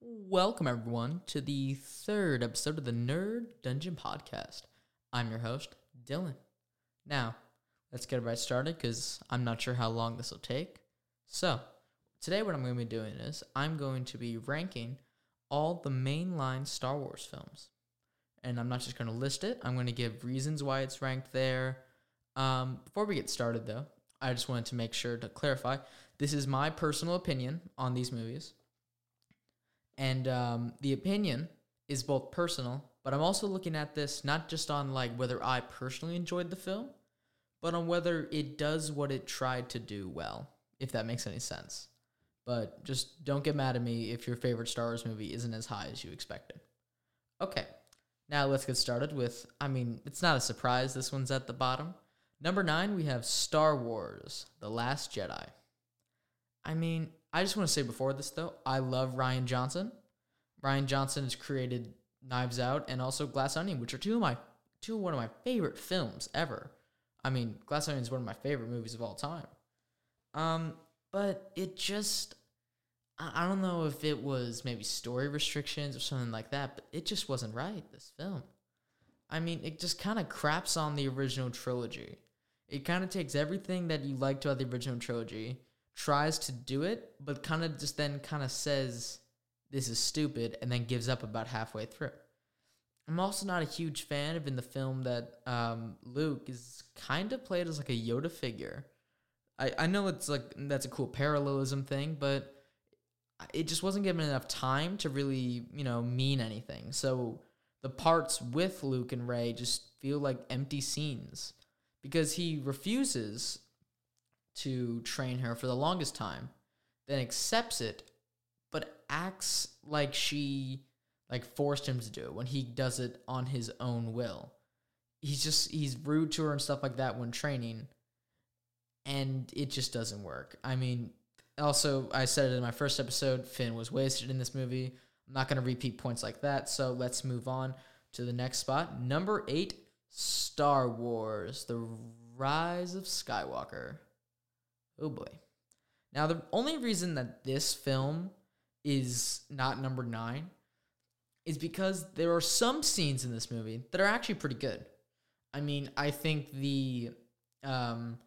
Welcome, everyone, to the third episode of the Nerd Dungeon Podcast. I'm your host, Dylan. Now, let's get right started because I'm not sure how long this will take. So, today, what I'm going to be doing is I'm going to be ranking all the mainline Star Wars films. And I'm not just going to list it, I'm going to give reasons why it's ranked there. Um, before we get started, though, I just wanted to make sure to clarify this is my personal opinion on these movies. And um, the opinion is both personal, but I'm also looking at this not just on like whether I personally enjoyed the film, but on whether it does what it tried to do well, if that makes any sense. But just don't get mad at me if your favorite Star Wars movie isn't as high as you expected. Okay, now let's get started with, I mean, it's not a surprise this one's at the bottom. Number nine, we have Star Wars The Last Jedi. I mean, I just want to say before this though, I love Rian Johnson. Rian Johnson has created Knives Out and also Glass Onion, which are two of my two of one of my favorite films ever. I mean, Glass Onion is one of my favorite movies of all time. Um, but it just I, I don't know if it was maybe story restrictions or something like that, but it just wasn't right, this film. I mean, it just kind of craps on the original trilogy. It kind of takes everything that you liked about the original trilogy tries to do it, but kind of just then kind of says this is stupid and then gives up about halfway through. I'm also not a huge fan of in the film that um, Luke is kind of played as like a Yoda figure. I, I know it's like that's a cool parallelism thing, but it just wasn't given enough time to really, you know, mean anything. So the parts with Luke and Rey just feel like empty scenes because he refuses to train her for the longest time, then accepts it, but acts like she like forced him to do it when he does it on his own will. He's just he's rude to her and stuff like that when training, and it just doesn't work. I mean, also I said it in my first episode, Finn was wasted in this movie. I'm not gonna repeat points like that, so let's move on to the next spot. Number eight, Star Wars: The Rise of Skywalker. Oh boy. Now, the only reason that this film is not number nine is because there are some scenes in this movie that are actually pretty good. I mean, I think the um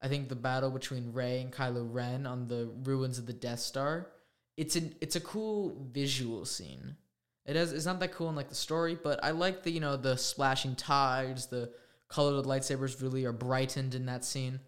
I think the battle between Rey and Kylo Ren on the ruins of the Death Star, it's an it's a cool visual scene. It has it's not that cool in like the story, but I like the you know the splashing tides, the color of the lightsabers really are brightened in that scene.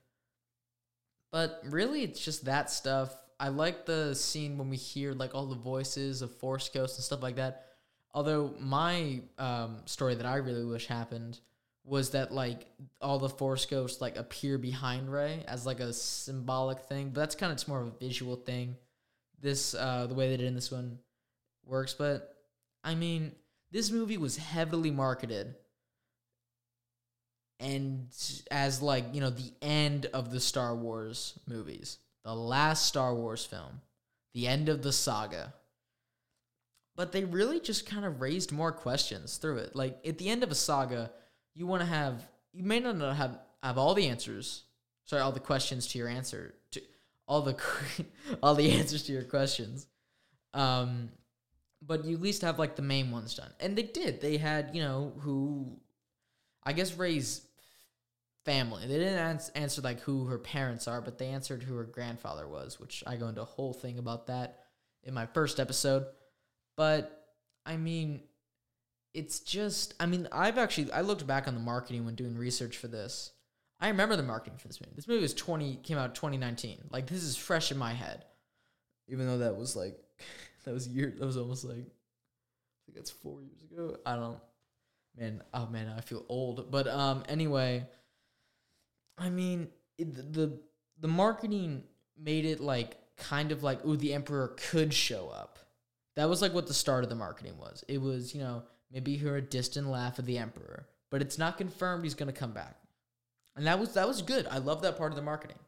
But really, it's just that stuff. I like the scene when we hear like all the voices of Force Ghosts and stuff like that. Although my um, story that I really wish happened was that like all the Force Ghosts like appear behind Rey as like a symbolic thing. But that's kind of it's more of a visual thing. This uh, the way they did in this one works, but I mean, this movie was heavily marketed and as like you know the end of the Star Wars movies, the last Star Wars film, the end of the saga. But they really just kind of raised more questions through it. Like at the end of a saga, you want to have you may not have have all the answers. Sorry, all the questions to your answer to all the all the answers to your questions. Um, but you at least have like the main ones done, and they did. They had you know who, I guess Rey's family. They didn't ans- answer like who her parents are, but they answered who her grandfather was, which I go into a whole thing about that in my first episode. But I mean, it's just I mean, I've actually I looked back on the marketing when doing research for this. I remember the marketing for this movie. This movie was 20 came out 2019. Like this is fresh in my head. Even though that was like that was year that was almost like I think that's 4 years ago. I don't man, oh man, I feel old. But um anyway, I mean, it, the the marketing made it like kind of like, ooh, the emperor could show up. That was like what the start of the marketing was. It was, you know, maybe you hear a distant laugh of the emperor, but it's not confirmed he's gonna come back. And that was that was good. I love that part of the marketing.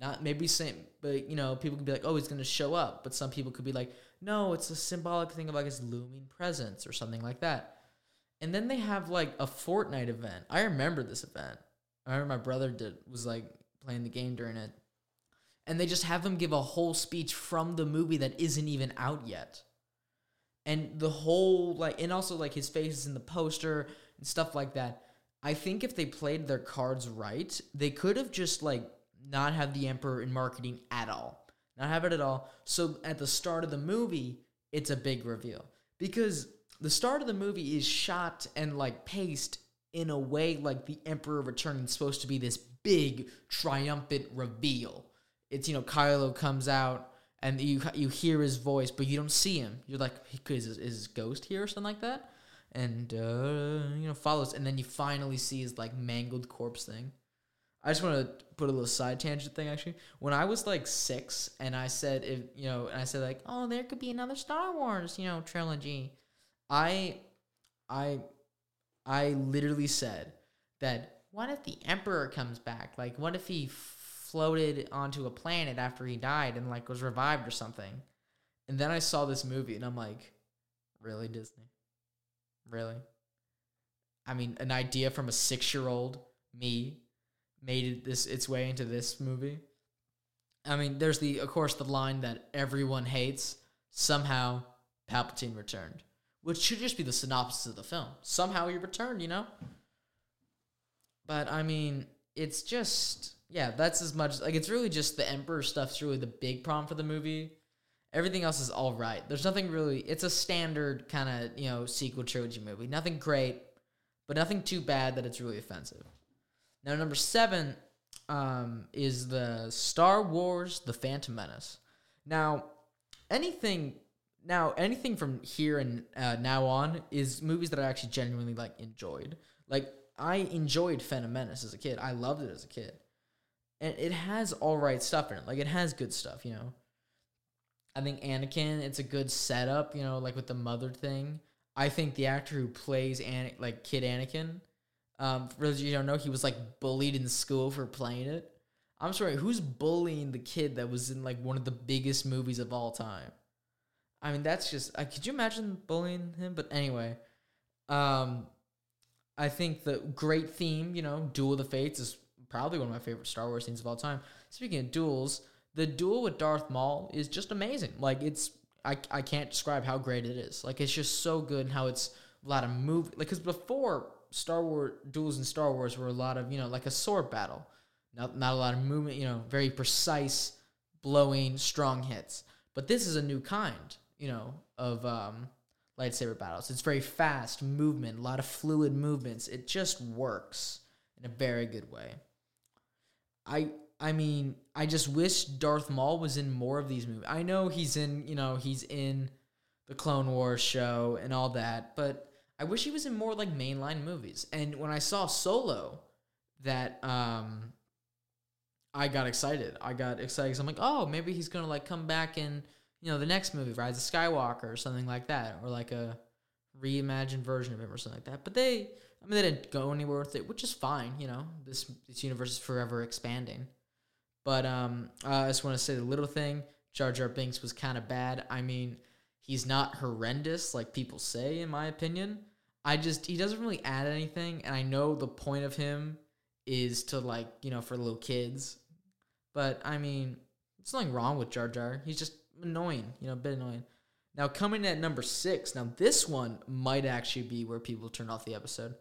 Not maybe same, but you know, people could be like, oh, he's gonna show up, but some people could be like, no, it's a symbolic thing of like his looming presence or something like that. And then they have like a Fortnite event. I remember this event I remember my brother did was like playing the game during it, and they just have him give a whole speech from the movie that isn't even out yet. and the whole like and also like his face is in the poster and stuff like that. I think if they played their cards right they could have just like not have the emperor in marketing at all. Not have it at all. So at the start of the movie it's a big reveal. Because the start of the movie is shot and like paced in a way like the emperor returning is supposed to be this big triumphant reveal it's you know kylo comes out and you you hear his voice, but you don't see him. You're like, is is his ghost here or something like that? And uh, you know follows, and then you finally see his like mangled corpse thing. I just want to put a little side tangent thing. Actually, when I was like six, and I said if you know, and I said like, oh, there could be another Star Wars, you know, trilogy. I, I, I literally said that. What if the Emperor comes back? Like, what if he floated onto a planet after he died and like was revived or something. And then I saw this movie and I'm like, really Disney? Really? I mean, an idea from a 6-year-old me made it this its way into this movie. I mean, there's the of course the line that everyone hates, somehow Palpatine returned, which should just be the synopsis of the film. Somehow he returned, you know? But I mean, it's just yeah, that's as much like it's really just the Emperor stuff's really the big problem for the movie. Everything else is all right. There's nothing really. It's a standard kind of you know sequel trilogy movie. Nothing great, but nothing too bad that it's really offensive. Now number seven um, is the Star Wars: The Phantom Menace. Now anything now anything from here and uh, now on is movies that I actually genuinely like enjoyed. Like I enjoyed Phantom Menace as a kid. I loved it as a kid and it has all right stuff in it. Like it has good stuff, you know. I think Anakin, it's a good setup, you know, like with the mother thing. I think the actor who plays An- like Kid Anakin, um, for those you don't know, he was like bullied in school for playing it. I'm sorry, who's bullying the kid that was in like one of the biggest movies of all time? I mean, that's just. Uh, could you imagine bullying him? But anyway, um, I think the great theme, you know, Duel of the Fates is probably one of my favorite Star Wars scenes of all time. Speaking of duels, the duel with Darth Maul is just amazing. Like it's I, I can't describe how great it is. Like it's just so good and how it's a lot of move like because before Star Wars duels in Star Wars were a lot of you know like a sword battle, not not a lot of movement. You know, very precise, blowing, strong hits. But this is a new kind, you know, of um, lightsaber battles. It's very fast movement, a lot of fluid movements. It just works in a very good way. I I mean, I just wish Darth Maul was in more of these movies. I know he's in, you know, he's in the Clone Wars show and all that, but I wish he was in more like mainline movies. And when I saw Solo, that um I got excited. I got excited I'm like, oh, maybe he's gonna like come back in, you know, the next movie, Rise of Skywalker or something like that, or like a reimagined version of him or something like that. But they I mean, they didn't go anywhere with it, which is fine. You know, this this universe is forever expanding. But um, uh, I just want to say the little thing: Jar Jar Binks was kind of bad. I mean, he's not horrendous like people say, in my opinion. I just he doesn't really add anything, and I know the point of him is to like you know for little kids. But I mean, there's nothing wrong with Jar Jar. He's just annoying, you know, a bit annoying. Now coming at number six. Now this one might actually be where people turn off the episode.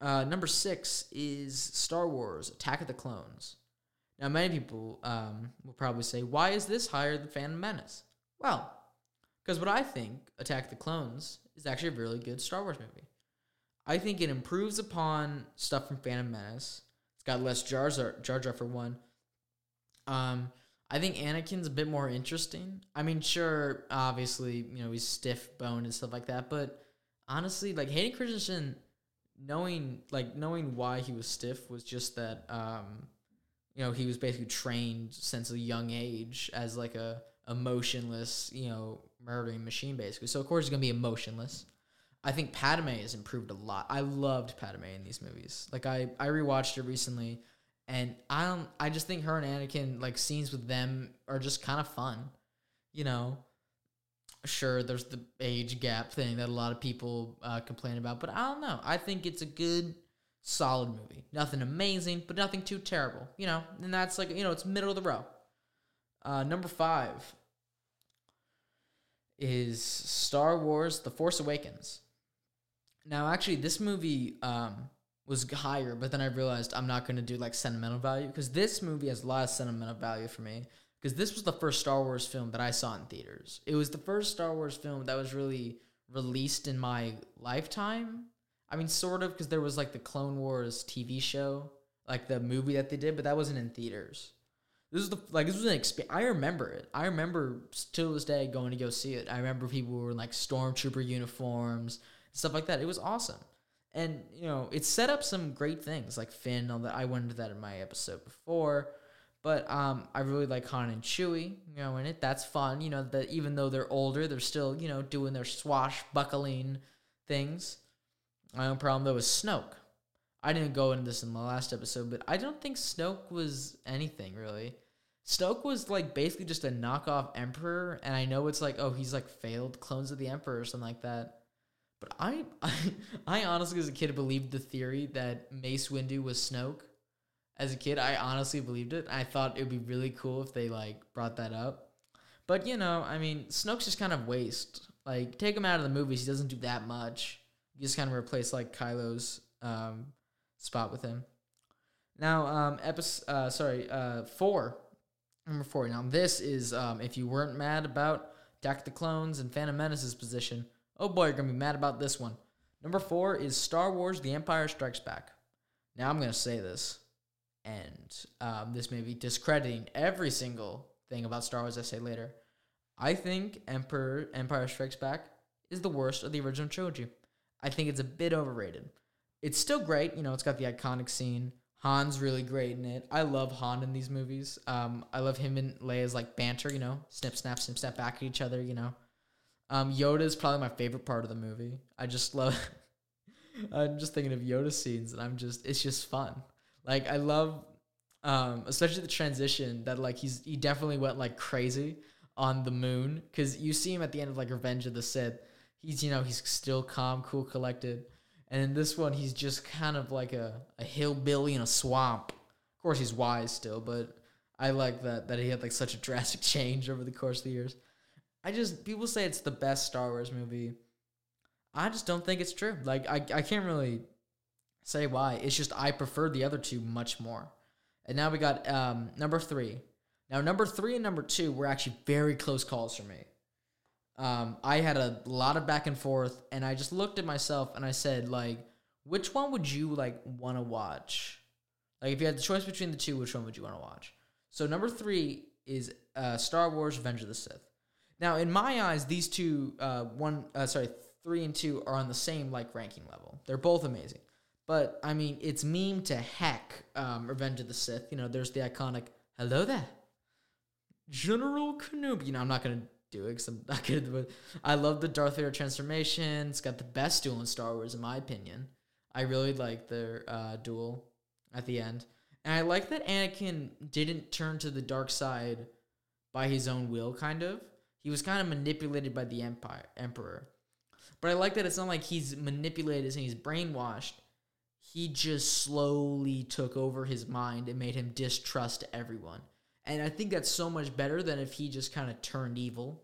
Uh, number six is Star Wars Attack of the Clones. Now, many people um, will probably say, why is this higher than Phantom Menace? Well, because what I think Attack of the Clones is actually a really good Star Wars movie. I think it improves upon stuff from Phantom Menace. It's got less Jar Jar, Jar, Jar for one. Um, I think Anakin's a bit more interesting. I mean, sure, obviously, you know, he's stiff boned and stuff like that, but honestly, like Hayden Christensen knowing like knowing why he was stiff was just that um you know he was basically trained since a young age as like a emotionless you know murdering machine basically. So of course he's gonna be emotionless. I think padme has improved a lot. I loved padme in these movies. Like i i rewatched it recently and i don't i just think her and anakin like scenes with them are just kind of fun you know? Sure there's the age gap thing that a lot of people uh, complain about but i don't know. I think it's a good solid movie. Nothing amazing but nothing too terrible you know? And that's like you know it's middle of the row. Uh, number five is Star Wars: The Force Awakens. Now, actually, this movie um, was higher, but then I realized I'm not to do like sentimental value because this movie has a lot of sentimental value for me because this was the first Star Wars film that I saw in theaters. It was the first Star Wars film that was really released in my lifetime. I mean, sort of, because there was like the Clone Wars TV show, like the movie that they did, but that wasn't in theaters. This is the like this was an experience. I remember it. I remember till this day going to go see it. I remember people were in like stormtrooper uniforms, stuff like that. It was awesome, and you know it set up some great things like Finn. All that I went into that in my episode before. But um, I really like Han and Chewie, you know, in it. That's fun, you know. That even though they're older, they're still, you know, doing their swashbuckling things. My own problem though is Snoke. I didn't go into this in the last episode, but I don't think Snoke was anything really. Snoke was like basically just a knockoff Emperor, and I know it's like, oh, he's like failed clones of the Emperor or something like that. But I, I, I honestly, as a kid, believed the theory that Mace Windu was Snoke. As a kid, I honestly believed it. I thought it would be really cool if they like brought that up. But you know, I mean, Snoke's just kind of waste. Like, take him out of the movies; he doesn't do that much. You just kind of replace like Kylo's um, spot with him. Now, um, episode, uh, sorry, uh, four, number four. Now, this is um, if you weren't mad about Attack the Clones and Phantom Menace's position, oh boy, you're gonna be mad about this one. Number four is Star Wars: The Empire Strikes Back. Now, I'm gonna say this, and um, this may be discrediting every single thing about Star Wars I say later. I think Emperor Empire Strikes Back is the worst of the original trilogy. I think it's a bit overrated. It's still great, you know, it's got the iconic scene. Han's really great in it. I love Han in these movies. Um, I love him and Leia's like banter, you know, snip, snap, snip, snap back at each other, you know. Um, Yoda is probably my favorite part of the movie. I just love. I'm just thinking of Yoda scenes, and I'm just, it's just fun. Like I love, um, especially the transition that like he's he definitely went like crazy on the moon because you see him at the end of like Revenge of the Sith he's you know he's still calm, cool, collected. And in this one, he's just kind of like a, a hillbilly in a swamp. Of course, he's wise still, but I like that that he had like such a drastic change over the course of the years. I just people say it's the best Star Wars movie. I just don't think it's true. Like I I can't really say why. It's just I prefer the other two much more. And now we got um, number three. Now number three and number two were actually very close calls for me um, I had a lot of back and forth, and I just looked at myself and I said, like, which one would you like want to watch? Like, if you had the choice between the two, which one would you want to watch? So number three is uh, Star Wars: Revenge of the Sith. Now, in my eyes, these two, uh, one, uh, sorry, three and two are on the same like ranking level. They're both amazing, but I mean, it's meme to heck. Um, Revenge of the Sith. You know, there's the iconic "Hello there, General Kenobi." You know, I'm not gonna do it because I'm not good. But I love the Darth Vader transformation. It's got the best duel in Star Wars, in my opinion. I really like their uh, duel at the end, and I like that Anakin didn't turn to the dark side by his own will. Kind of, he was kind of manipulated by the Empire Emperor. But I like that it's not like he's manipulated and he's brainwashed. He just slowly took over his mind and made him distrust everyone. And I think that's so much better than if he just kind of turned evil.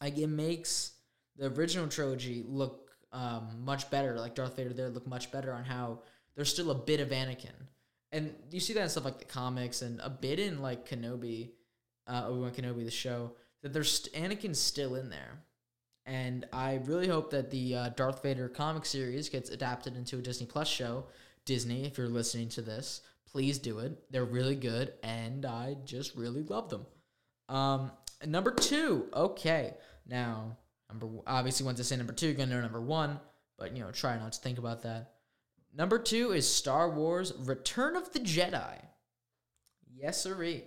Like it makes the original trilogy look um, much better. Like Darth Vader there look much better on how there's still a bit of Anakin, and you see that in stuff like the comics and a bit in like Kenobi, uh, Obi Wan Kenobi the show that there's Anakin's still in there. And I really hope that the uh, Darth Vader comic series gets adapted into a Disney Plus show. Disney, if you're listening to this, please do it. They're really good, and I just really love them. Um, number two, okay. Now, number obviously, once I say number two, you're gonna know number one, but you know, try not to think about that. Number two is Star Wars: Return of the Jedi. Yes, sirree.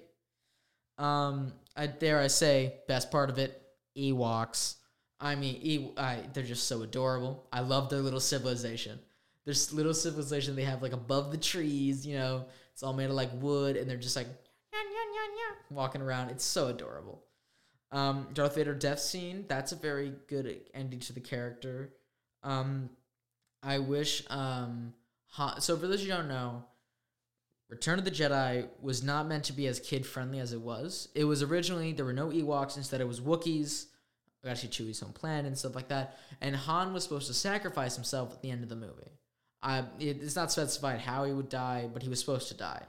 Um, I dare I say, best part of it, Ewoks. I mean, e- I, they're just so adorable. I love their little civilization this little civilization they have like above the trees, you know, it's all made of like wood, and they're just like walking around. It's so adorable. Um, Darth Vader death scene, that's a very good ending to the character. Um, I wish, um, Han, so for those you don't know, Return of the Jedi was not meant to be as kid friendly as it was. It was originally, there were no Ewoks, instead, it was Wookiees. actually Chewie's home planet and stuff like that. And Han was supposed to sacrifice himself at the end of the movie. Uh, it, it's not specified how he would die, but he was supposed to die.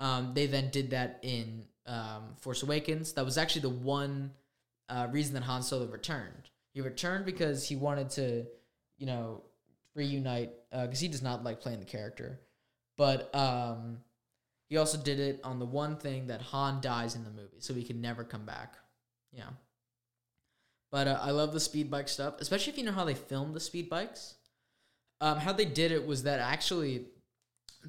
Um, they then did that in um, Force Awakens. That was actually the one uh, reason that Han Solo returned. He returned because he wanted to, you know, reunite because uh, he does not like playing the character, but um, he also did it on the one thing that Han dies in the movie, so he can never come back. Yeah. But uh, I love the speed bike stuff, especially if you know how they filmed the speed bikes. Um, how they did it was that actually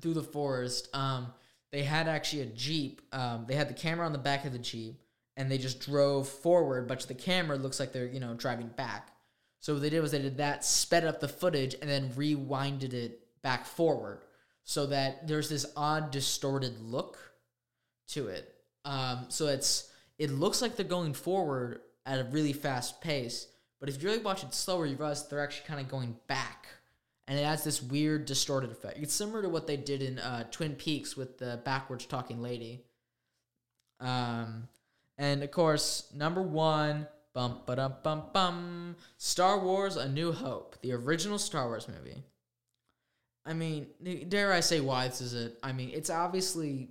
through the forest, um, they had actually a jeep. Um, they had the camera on the back of the jeep, and they just drove forward, but to the camera looks like they're you know driving back. So what they did was they did that, sped up the footage, and then rewinded it back forward, so that there's this odd distorted look to it. Um, so it's it looks like they're going forward at a really fast pace, but if you really watch it slower, you realize they're actually kind of going back, and it adds this weird distorted effect. It's similar to what they did in uh, Twin Peaks with the backwards talking lady. Um, and of course, number one, bum ba dum bum bum, Star Wars: A New Hope, the original Star Wars movie. I mean, dare I say why this is it? I mean, it's obviously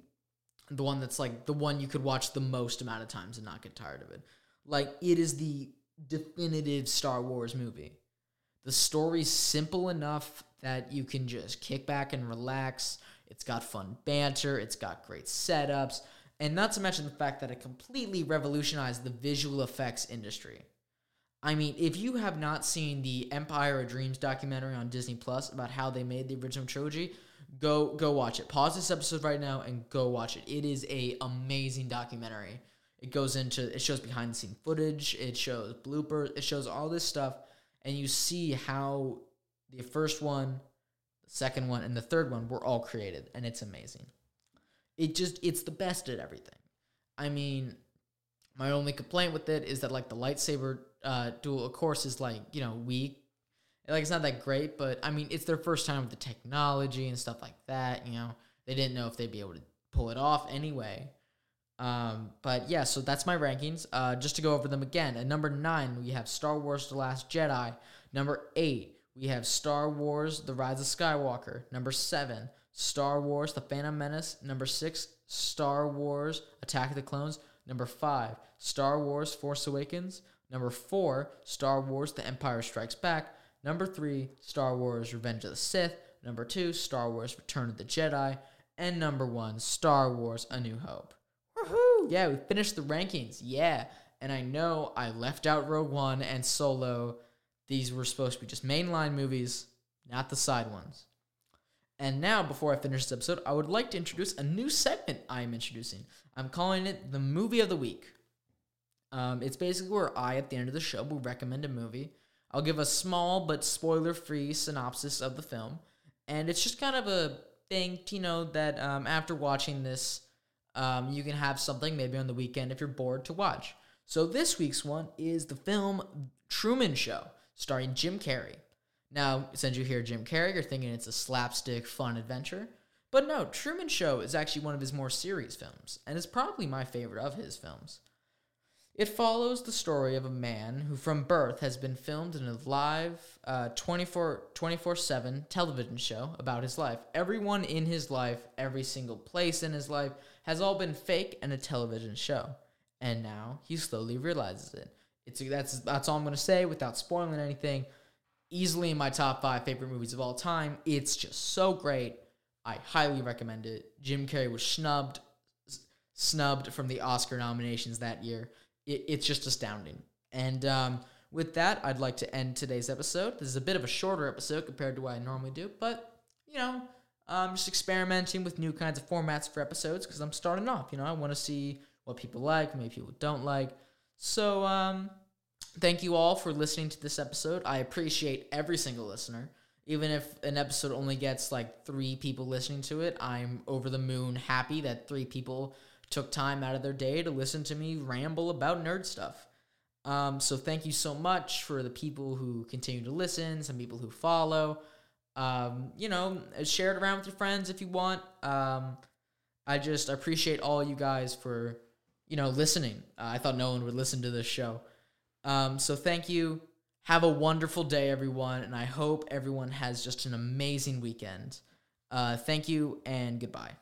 the one that's like the one you could watch the most amount of times and not get tired of it. Like it is the definitive Star Wars movie. The story's simple enough that you can just kick back and relax. It's got fun banter, it's got great setups, and not to mention the fact that it completely revolutionized the visual effects industry. I mean, if you have not seen the Empire of Dreams documentary on Disney Plus about how they made the original trilogy, go go watch it. Pause this episode right now and go watch it. It is a amazing documentary. It goes into it shows behind the scene footage, it shows bloopers, it shows all this stuff and you see how the first one, the second one and the third one were all created and it's amazing. It just it's the best at everything. I mean, my only complaint with it is that like the lightsaber uh, duel, of course, is like you know weak. Like it's not that great, but I mean it's their first time with the technology and stuff like that. You know they didn't know if they'd be able to pull it off anyway. Um, but yeah, so that's my rankings. Uh, just to go over them again. At number nine, we have Star Wars: The Last Jedi. Number eight, we have Star Wars: The Rise of Skywalker. Number seven, Star Wars: The Phantom Menace. Number six, Star Wars: Attack of the Clones. Number five, Star Wars: Force Awakens. Number four, Star Wars: The Empire Strikes Back. Number three, Star Wars: Revenge of the Sith. Number two, Star Wars: Return of the Jedi. And number one, Star Wars: A New Hope. Woohoo! Yeah, we finished the rankings. Yeah. And I know I left out Rogue One and Solo. These were supposed to be just mainline movies, not the side ones. And now, before I finish this episode, I would like to introduce a new segment I'm introducing. I'm calling it the Movie of the Week. Um, it's basically where I, at the end of the show, will recommend a movie. I'll give a small but spoiler free synopsis of the film. And it's just kind of a thing, you know, that um, after watching this, um, you can have something maybe on the weekend if you're bored to watch. So this week's one is the film Truman Show, starring Jim Carrey. Now, since you hear Jim Carrey, you're thinking it's a slapstick fun adventure. But no, Truman Show is actually one of his more serious films, and is probably my favorite of his films. It follows the story of a man who, from birth, has been filmed in a live uh, 24 7 television show about his life. Everyone in his life, every single place in his life, has all been fake and a television show. And now he slowly realizes it. It's that's that's all I'm gonna say without spoiling anything. Easily in my top five favorite movies of all time. It's just so great. I highly recommend it. Jim Carrey was snubbed snubbed from the Oscar nominations that year. It, it's just astounding. And um, with that, I'd like to end today's episode. This is a bit of a shorter episode compared to what I normally do, but you know, I'm just experimenting with new kinds of formats for episodes because I'm starting off. You know, I want to see what people like, maybe people don't like. So, um, thank you all for listening to this episode. I appreciate every single listener. Even if an episode only gets like three people listening to it, I'm over the moon happy that three people took time out of their day to listen to me ramble about nerd stuff. Um, so thank you so much for the people who continue to listen, some people who follow. Um, you know, share it around with your friends if you want. Um, I just appreciate all you guys for, you know, listening. Uh, I thought no one would listen to this show. Um, so thank you. Have a wonderful day, everyone, and I hope everyone has just an amazing weekend. Uh, thank you and goodbye.